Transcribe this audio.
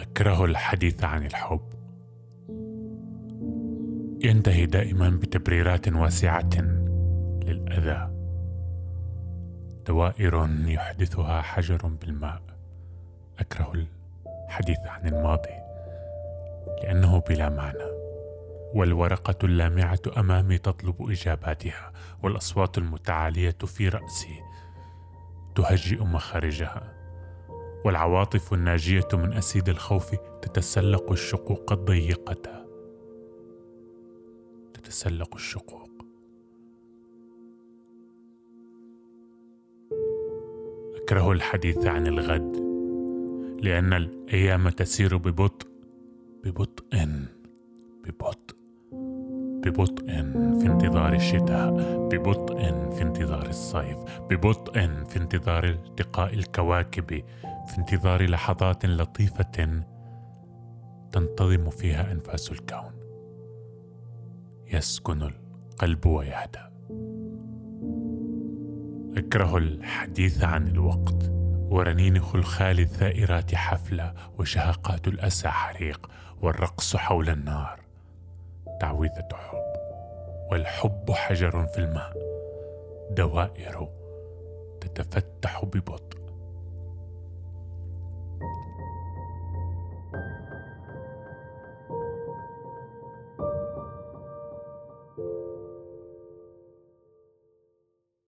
أكره الحديث عن الحب. ينتهي دائما بتبريرات واسعة للأذى. دوائر يحدثها حجر بالماء. أكره الحديث عن الماضي لأنه بلا معنى. والورقة اللامعة أمامي تطلب إجاباتها والأصوات المتعالية في رأسي تهجئ مخارجها. والعواطف الناجية من أسيد الخوف تتسلق الشقوق الضيقة. تتسلق الشقوق. أكره الحديث عن الغد لأن الأيام تسير ببطء ببطء ببطء ببطء في انتظار الشتاء ببطء في انتظار الصيف ببطء في انتظار التقاء الكواكب. في انتظار لحظات لطيفة تنتظم فيها أنفاس الكون. يسكن القلب ويهدأ. اكره الحديث عن الوقت ورنين خلخال الثائرات حفلة وشهقات الأسى حريق والرقص حول النار. تعويذة حب والحب حجر في الماء. دوائر تتفتح ببطء. thank you